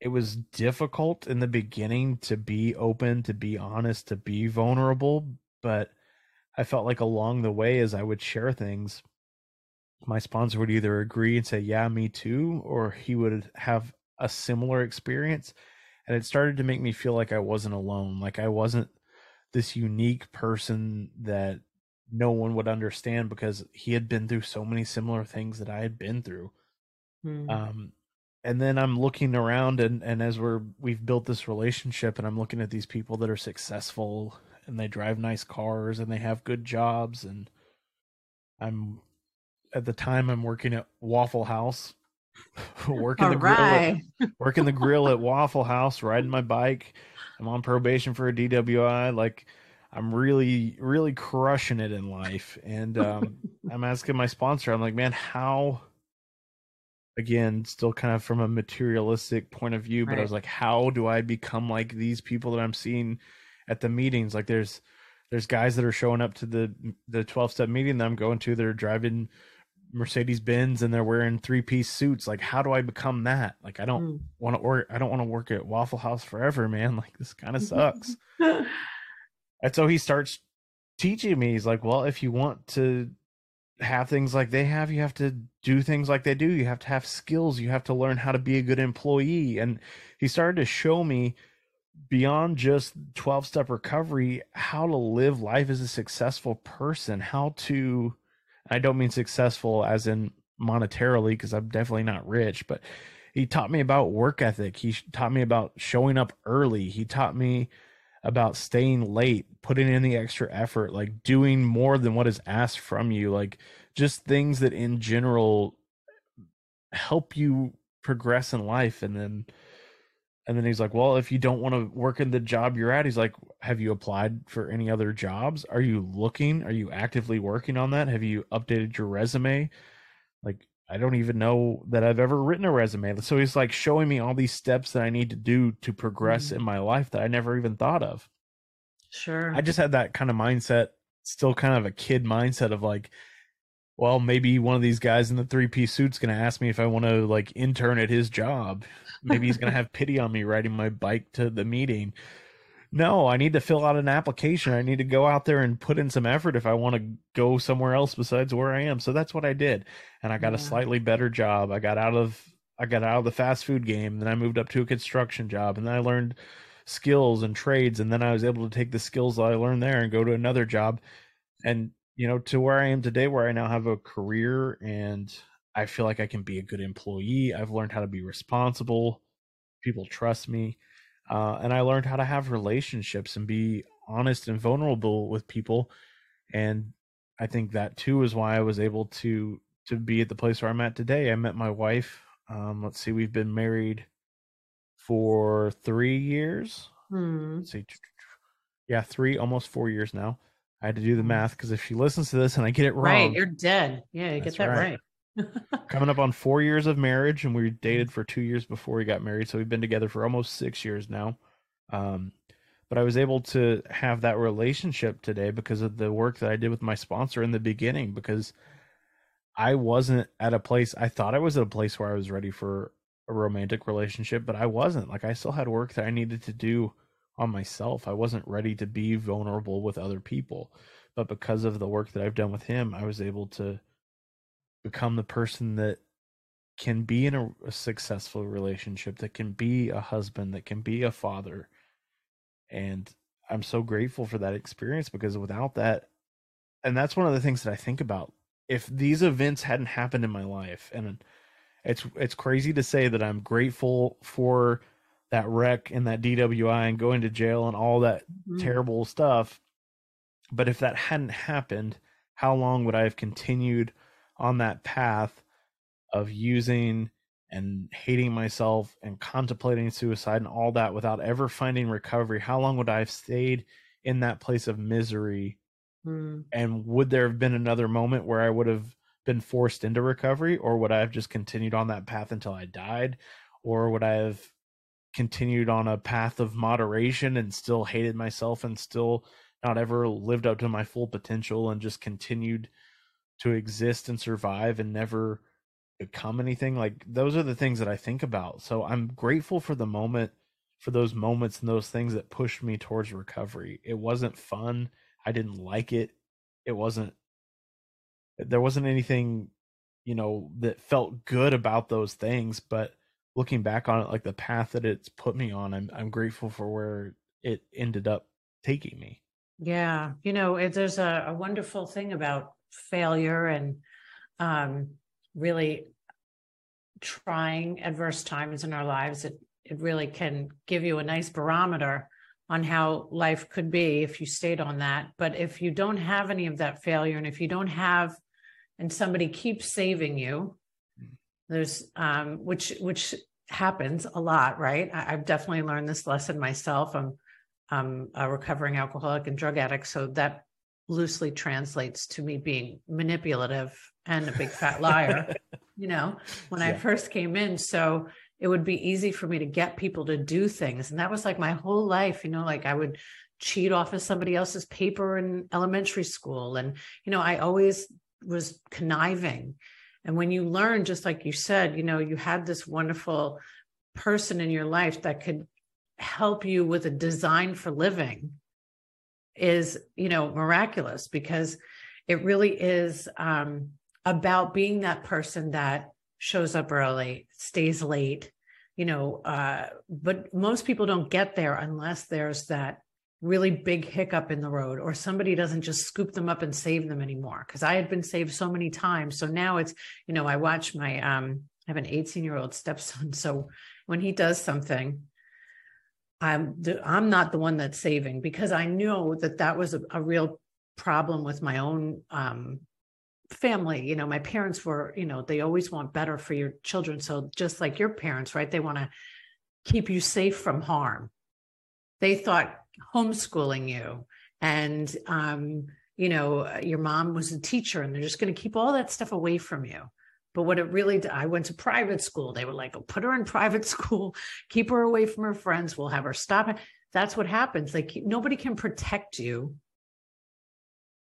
it was difficult in the beginning to be open to be honest to be vulnerable but i felt like along the way as i would share things my sponsor would either agree and say yeah me too or he would have a similar experience and it started to make me feel like i wasn't alone like i wasn't this unique person that no one would understand because he had been through so many similar things that i had been through hmm. um and then i'm looking around and and as we're we've built this relationship and i'm looking at these people that are successful and they drive nice cars and they have good jobs and i'm at the time I'm working at Waffle House, working the right. grill, at, working the grill at Waffle House, riding my bike. I'm on probation for a DWI. Like I'm really, really crushing it in life. And um, I'm asking my sponsor, I'm like, man, how? Again, still kind of from a materialistic point of view, but right. I was like, how do I become like these people that I'm seeing at the meetings? Like, there's there's guys that are showing up to the the 12 step meeting that I'm going to. They're driving Mercedes Benz and they're wearing three piece suits. Like, how do I become that? Like, I don't mm. want to work. I don't want to work at Waffle House forever, man. Like, this kind of sucks. and so he starts teaching me. He's like, well, if you want to have things like they have, you have to do things like they do. You have to have skills. You have to learn how to be a good employee. And he started to show me beyond just 12 step recovery how to live life as a successful person, how to I don't mean successful as in monetarily because I'm definitely not rich, but he taught me about work ethic. He taught me about showing up early. He taught me about staying late, putting in the extra effort, like doing more than what is asked from you, like just things that in general help you progress in life and then and then he's like, Well, if you don't want to work in the job you're at, he's like, Have you applied for any other jobs? Are you looking? Are you actively working on that? Have you updated your resume? Like, I don't even know that I've ever written a resume. So he's like showing me all these steps that I need to do to progress mm-hmm. in my life that I never even thought of. Sure. I just had that kind of mindset, still kind of a kid mindset of like, well, maybe one of these guys in the three piece suit's going to ask me if I want to like intern at his job. Maybe he's going to have pity on me riding my bike to the meeting. No, I need to fill out an application. I need to go out there and put in some effort if I want to go somewhere else besides where I am. So that's what I did. And I got yeah. a slightly better job. I got out of I got out of the fast food game, then I moved up to a construction job and then I learned skills and trades and then I was able to take the skills that I learned there and go to another job and you know to where I am today where I now have a career and I feel like I can be a good employee. I've learned how to be responsible. People trust me. Uh, and I learned how to have relationships and be honest and vulnerable with people. And I think that too is why I was able to to be at the place where I'm at today. I met my wife. Um, let's see, we've been married for three years. Hmm. Let's see, yeah, three, almost four years now. I had to do the hmm. math because if she listens to this and I get it wrong, right, you're dead. Yeah, you get that right. right. Coming up on four years of marriage, and we dated for two years before we got married. So we've been together for almost six years now. Um, but I was able to have that relationship today because of the work that I did with my sponsor in the beginning. Because I wasn't at a place, I thought I was at a place where I was ready for a romantic relationship, but I wasn't. Like, I still had work that I needed to do on myself. I wasn't ready to be vulnerable with other people. But because of the work that I've done with him, I was able to become the person that can be in a, a, successful relationship, that can be a husband, that can be a father. And I'm so grateful for that experience because without that, and that's one of the things that I think about. If these events hadn't happened in my life, and it's it's crazy to say that I'm grateful for that wreck and that DWI and going to jail and all that mm-hmm. terrible stuff. But if that hadn't happened, how long would I have continued on that path of using and hating myself and contemplating suicide and all that without ever finding recovery, how long would I have stayed in that place of misery? Mm. And would there have been another moment where I would have been forced into recovery, or would I have just continued on that path until I died? Or would I have continued on a path of moderation and still hated myself and still not ever lived up to my full potential and just continued to exist and survive and never become anything like those are the things that i think about. So i'm grateful for the moment for those moments and those things that pushed me towards recovery. It wasn't fun. I didn't like it. It wasn't there wasn't anything you know that felt good about those things but looking back on it like the path that it's put me on i'm i'm grateful for where it ended up taking me. Yeah you know it, there's a, a wonderful thing about failure and um really trying adverse times in our lives it it really can give you a nice barometer on how life could be if you stayed on that. But if you don't have any of that failure and if you don't have and somebody keeps saving you there's um which which happens a lot right? I, i've definitely learned this lesson myself. I'm i'm a recovering alcoholic and drug addict so that loosely translates to me being manipulative and a big fat liar you know when yeah. i first came in. So it would be easy for me to get people to do things. And that was like my whole life you know like i would cheat off of somebody else's paper in elementary school. And you know i always was conniving. And when you learn, just like you said, you know, you had this wonderful person in your life that could help you with a design for living is, you know, miraculous because it really is um, about being that person that shows up early, stays late, you know, uh, but most people don't get there unless there's that really big hiccup in the road or somebody doesn't just scoop them up and save them anymore. Because i had been saved so many times. So now it's you know i watch my um i have an 18 year old stepson. So when he does something i'm the, i'm not the one that's saving because i know that that was a, a real problem with my own um family. You know my parents were you know they always want better for your children. So just like your parents right they want to keep you safe from harm. They thought homeschooling you and um, you know your mom was a teacher and they're just going to keep all that stuff away from you but what it really i went to private school. They were like oh, put her in private school. Keep her away from her friends. We'll have her stop that's what happens. Like nobody can protect you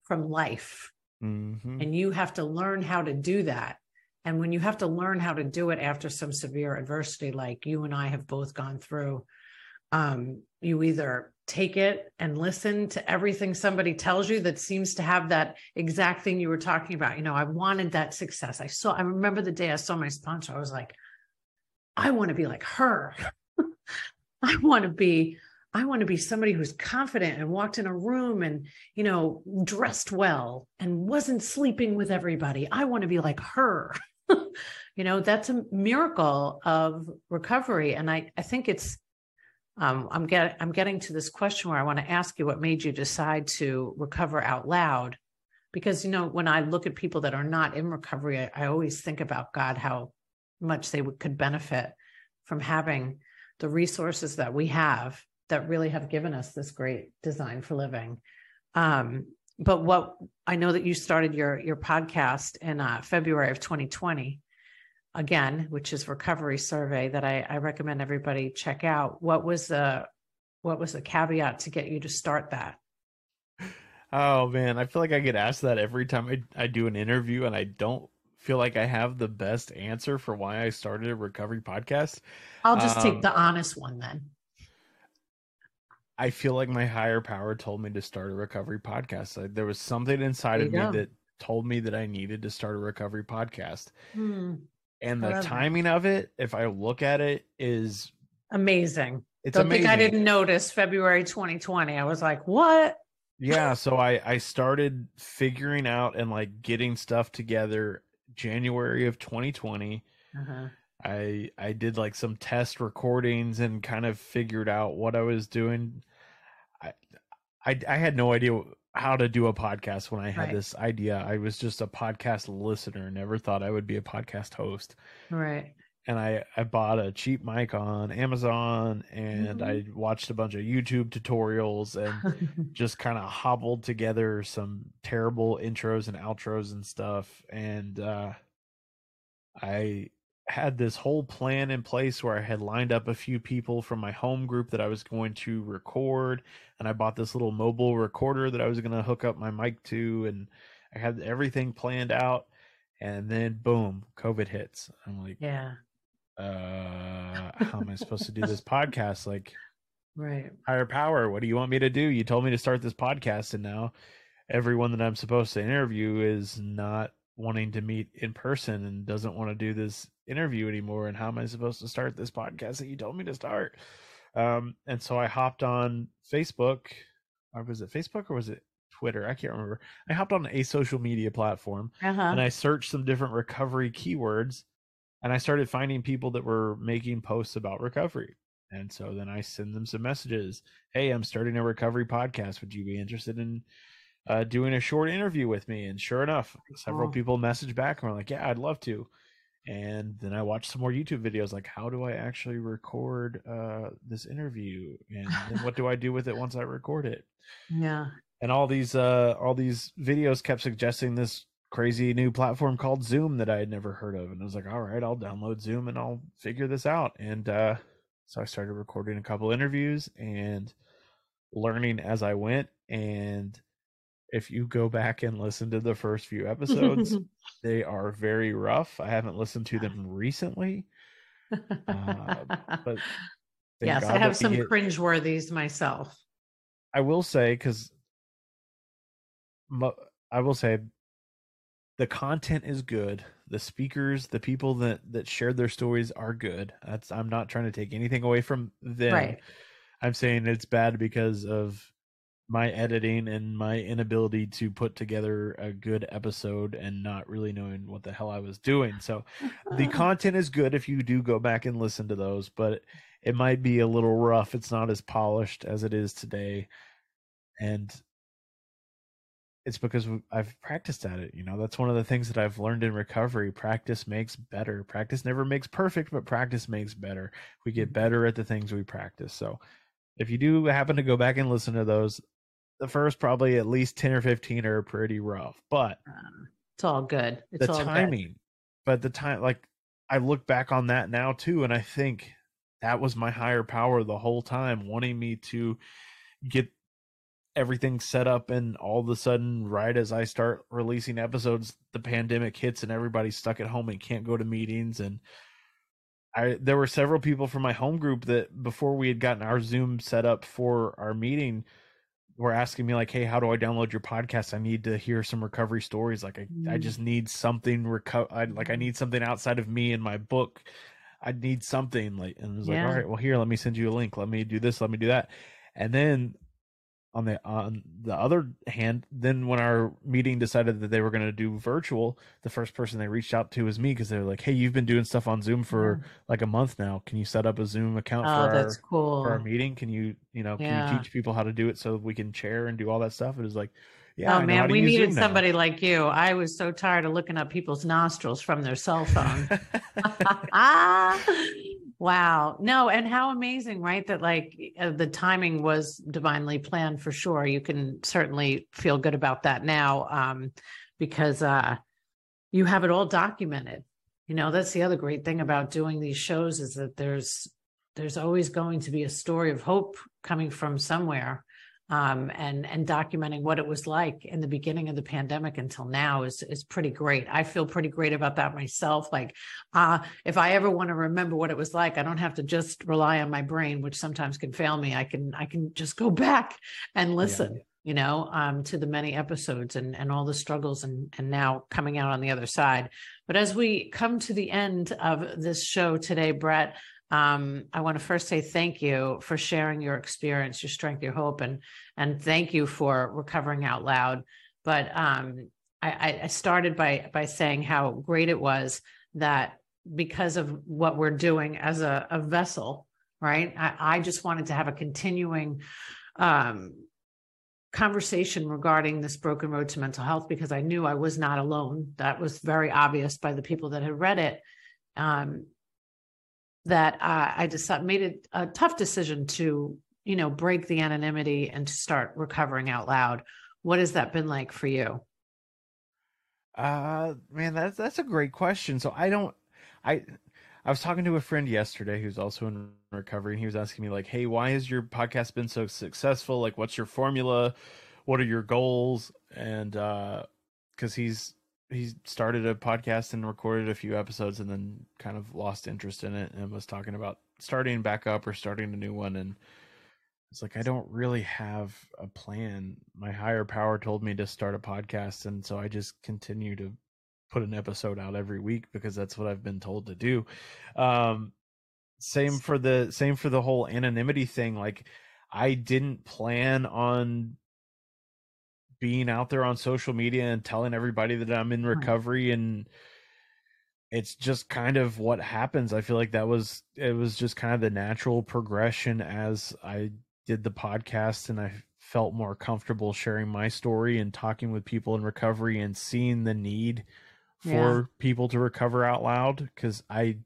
from life. Mm-hmm. and you have to learn how to do that. And when you have to learn how to do it after some severe adversity like you and i have both gone through um, you either take it and listen to everything somebody tells you that seems to have that exact thing you were talking about. You know, I wanted that success. I saw, I remember the day I saw my sponsor, I was like, I want to be like her. I want to be, I want to be somebody who's confident and walked in a room and, you know, dressed well and wasn't sleeping with everybody. I want to be like her. you know, that's a miracle of recovery. And I, I think it's, um, I'm I'm getting to this question where I want to ask you what made you decide to recover out loud, because you know when I look at people that are not in recovery, I, I always think about God how much they could benefit from having the resources that we have that really have given us this great design for living. Um, but what I know that you started your your podcast in uh, February of 2020 again, which is recovery survey that I, I recommend everybody check out. What was the what was the caveat to get you to start that? Oh man, I feel like I get asked that every time I, I do an interview and I don't feel like I have the best answer for why I started a recovery podcast. I'll just um, take the honest one then. I feel like my higher power told me to start a recovery podcast. Like, there was something inside of go. me that told me that I needed to start a recovery podcast. Hmm and the timing of it, if I look at it, is amazing. It's Don't amazing. think I didn't notice February 2020. I was like, what? yeah, so I I started figuring out and like getting stuff together January of 2020. Uh-huh. I I did like some test recordings and kind of figured out what I was doing. I I, I had no idea how to do a podcast when I had right. this idea. I was just a podcast listener, never thought I would be a podcast host. Right. and I I bought a cheap mic on Amazon and mm-hmm. I watched a bunch of YouTube tutorials and just kind of hobbled together some terrible intros and outros and stuff and uh I had this whole plan in place where I had lined up a few people from my home group that I was going to record and I bought this little mobile recorder that I was going to hook up my mic to and I had everything planned out and then boom, COVID hits. I'm like, yeah. Uh how am i supposed to do this podcast? Like right. higher power what do you want me to do? You told me to start this podcast and now everyone that i'm supposed to interview is not wanting to meet in person and doesn't want to do this interview anymore and how am i supposed to start this podcast that you told me to start um and so i hopped on facebook or was it facebook or was it twitter i can't remember i hopped on a social media platform uh-huh. and i searched some different recovery keywords and I started finding people that were making posts about recovery. And so then I send them some messages. Hey, I'm starting a recovery podcast. Would you be interested in uh, doing a short interview with me? And sure enough, several people messaged back and were like, Yeah, I'd love to. And then I watched some more YouTube videos like, How do I actually record uh, this interview? And then what do I do with it once I record it? Yeah. And all these uh, all these videos kept suggesting this crazy new platform called Zoom that I had never heard of. And I was like, all right, I'll download Zoom and I'll figure this out. And uh, so I started recording a couple interviews and learning as I went. And if you go back and listen to the first few episodes, they are very rough. I haven't listened to them recently. Uh, but yes, God I have some get... cringeworthies myself. I will say, because I will say the content is good the speakers the people that that shared their stories are good that's i'm not trying to take anything away from them right. i'm saying it's bad because of my editing and my inability to put together a good episode and not really knowing what the hell i was doing so the content is good if you do go back and listen to those but it might be a little rough it's not as polished as it is today and it's because I've practiced at it. You know, that's one of the things that I've learned in recovery. Practice makes better. Practice never makes perfect, but practice makes better. We get mm-hmm. better at the things we practice. So if you do happen to go back and listen to those, the first probably at least 10 or 15 are pretty rough, but uh, it's all good. It's the all timing, good. but the time, like I look back on that now too, and I think that was my higher power the whole time, wanting me to get everything set up and all of a sudden right as i start releasing episodes the pandemic hits and everybody's stuck at home and can't go to meetings and i there were several people from my home group that before we had gotten our zoom set up for our meeting were asking me like hey how do i download your podcast? I need to hear some recovery stories like i, mm. I just need something reco- I, like i need something outside of me and my book. I need something like and it was yeah. like all right well here let me send you a link. Let me do this let me do that. And then on the on the other hand then when our meeting decided that they were going to do virtual the first person they reached out to was me because they were like hey you've been doing stuff on zoom for like a month now can you set up a zoom account oh, for, our, cool. for our meeting can you you know can yeah. you teach people how to do it so we can share and do all that stuff it was like yeah, oh man, we needed somebody like you. I was so tired of looking up people's nostrils from their cell phone. Wow. No, and how amazing, right? That like uh, the timing was divinely planned for sure. You can certainly feel good about that now um, because uh, you have it all documented. You know, that's the other great thing about doing these shows is that there's there's always going to be a story of hope coming from somewhere um, and and documenting what it was like in the beginning of the pandemic until now is is pretty great. I feel pretty great about that myself. Like, uh, if I ever want to remember what it was like, I don't have to just rely on my brain, which sometimes can fail me. I can I can just go back and listen. Yeah. You know, um, to the many episodes and and all the struggles and and now coming out on the other side. But as we come to the end of this show today, Brett, um, I want to first say thank you for sharing your experience, your strength, your hope, and and thank you for recovering out loud. But um, I, I started by by saying how great it was that because of what we're doing as a, a vessel, right? I, I, just wanted to have a continuing um, conversation regarding this broken road to mental health because I knew I was not alone. That was very obvious by the people that had read it. Um, that uh, I decided made it a tough decision to, you know, break the anonymity and to start recovering out loud. What has that been like for you? Uh, man, that's that's a great question. So I don't, I, I was talking to a friend yesterday who's also in recovery, and he was asking me like, "Hey, why has your podcast been so successful? Like, what's your formula? What are your goals?" And uh, because he's he started a podcast and recorded a few episodes and then kind of lost interest in it and was talking about starting back up or starting a new one and it's like I don't really have a plan. My higher power told me to start a podcast and so I just continue to put an episode out every week because that's what I've been told to do. Um same for the same for the whole anonymity thing like I didn't plan on being out there on social media and telling everybody that I'm in recovery and it's just kind of what happens. I feel like that was it was just kind of the natural progression as I did the podcast and I felt more comfortable sharing my story and talking with people in recovery and seeing the need for yeah. people to recover out loud cuz I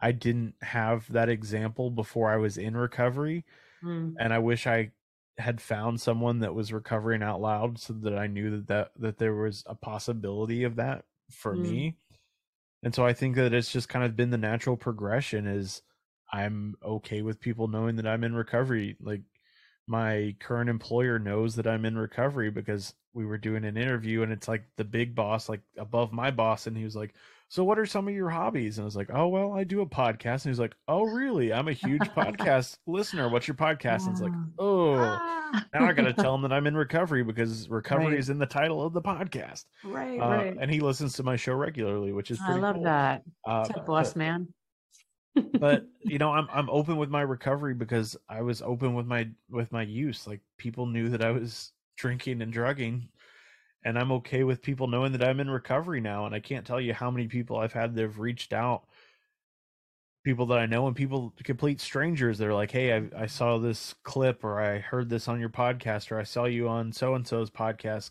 I didn't have that example before I was in recovery. Mm. And I wish I had found someone that was recovering out loud so that I knew that that, that there was a possibility of that for mm. me. And so I think that it's just kind of been the natural progression is I'm okay with people knowing that I'm in recovery. Like my current employer knows that I'm in recovery because we were doing an interview and it's like the big boss like above my boss and he was like so what are some of your hobbies? And i was like oh well i do a podcast. And he's like oh really? I'm a huge podcast listener. What's your podcast? And it's like oh now i gotta tell him that i'm in recovery because recovery right. is in the title of the podcast. Right, uh, right. and he listens to my show regularly which is i love cool. that. Uh, boss but, man. but you know i'm i'm open with my recovery because i was open with my with my use. Like people knew that i was drinking and drugging and I'm okay with people knowing that I'm in recovery now. And I can't tell you how many people I've had that have reached out, people that I know, and people complete strangers. that are like, "Hey, I, I saw this clip, or I heard this on your podcast, or I saw you on so and so's podcast.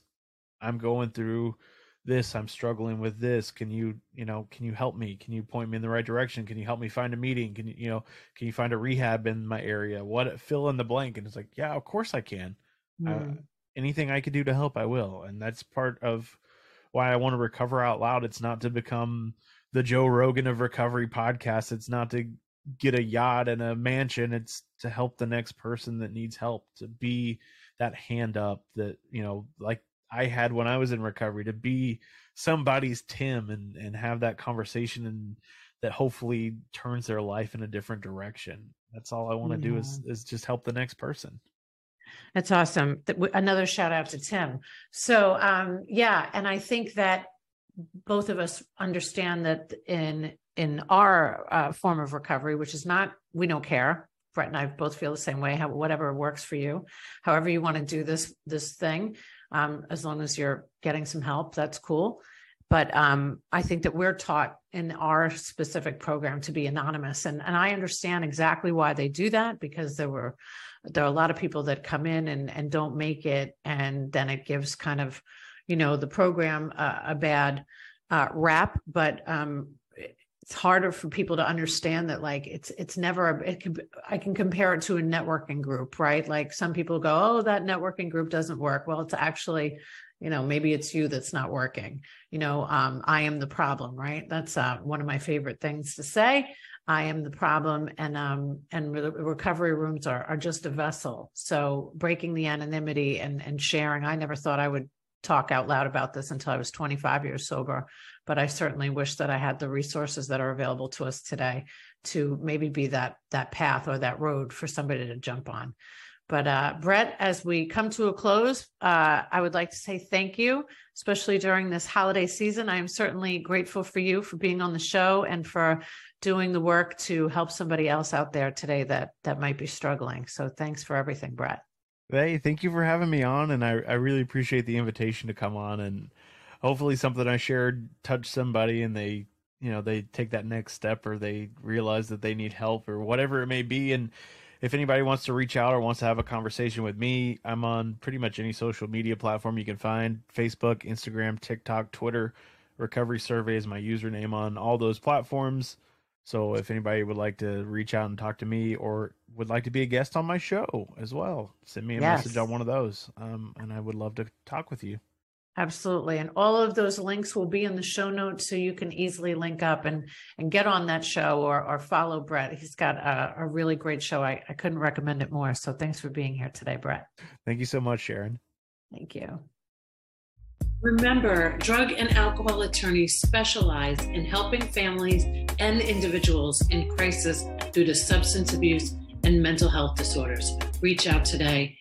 I'm going through this. I'm struggling with this. Can you, you know, can you help me? Can you point me in the right direction? Can you help me find a meeting? Can you, you know, can you find a rehab in my area? What fill in the blank?" And it's like, "Yeah, of course I can." Mm. Anything I could do to help, I will. And that's part of why I want to recover out loud. It's not to become the Joe Rogan of recovery podcast. It's not to get a yacht and a mansion. It's to help the next person that needs help, to be that hand up that, you know, like I had when I was in recovery, to be somebody's Tim and, and have that conversation and that hopefully turns their life in a different direction. That's all I want to yeah. do is, is just help the next person. That's awesome. Another shout out to Tim. So, um, yeah, and I think that both of us understand that in in our uh, form of recovery, which is not we don't care. Brett and I both feel the same way. How, whatever works for you, however you want to do this this thing, um, as long as you're getting some help, that's cool. But um, I think that we're taught in our specific program to be anonymous, and and I understand exactly why they do that because there were there are a lot of people that come in and, and don't make it and then it gives kind of you know the program uh, a bad uh, rap. But um, it's harder for people to understand that like it's it's never a, it can i can compare it to a networking group right? Like some people go oh that networking group doesn't work. Well it's actually you know maybe it's you that's not working. You know um, i am the problem right? That's uh, one of my favorite things to say I am the problem, and um, and re- recovery rooms are are just a vessel. So breaking the anonymity and and sharing. I never thought I would talk out loud about this until I was 25 years sober, but I certainly wish that I had the resources that are available to us today to maybe be that that path or that road for somebody to jump on. But uh, Brett, as we come to a close, uh, I would like to say thank you, especially during this holiday season. I am certainly grateful for you for being on the show and for doing the work to help somebody else out there today that that might be struggling. So thanks for everything, Brett. Hey, thank you for having me on, and I I really appreciate the invitation to come on, and hopefully something I shared touched somebody, and they you know they take that next step, or they realize that they need help, or whatever it may be, and if anybody wants to reach out or wants to have a conversation with me, I'm on pretty much any social media platform you can find Facebook, Instagram, TikTok, Twitter. Recovery Survey is my username on all those platforms. So if anybody would like to reach out and talk to me or would like to be a guest on my show as well, send me a yes. message on one of those. Um, and I would love to talk with you. Absolutely. And all of those links will be in the show notes so you can easily link up and and get on that show or or follow Brett. He's got a, a really great show. I, I couldn't recommend it more. So thanks for being here today, Brett. Thank you so much, Sharon. Thank you. Remember, drug and alcohol attorneys specialize in helping families and individuals in crisis due to substance abuse and mental health disorders. Reach out today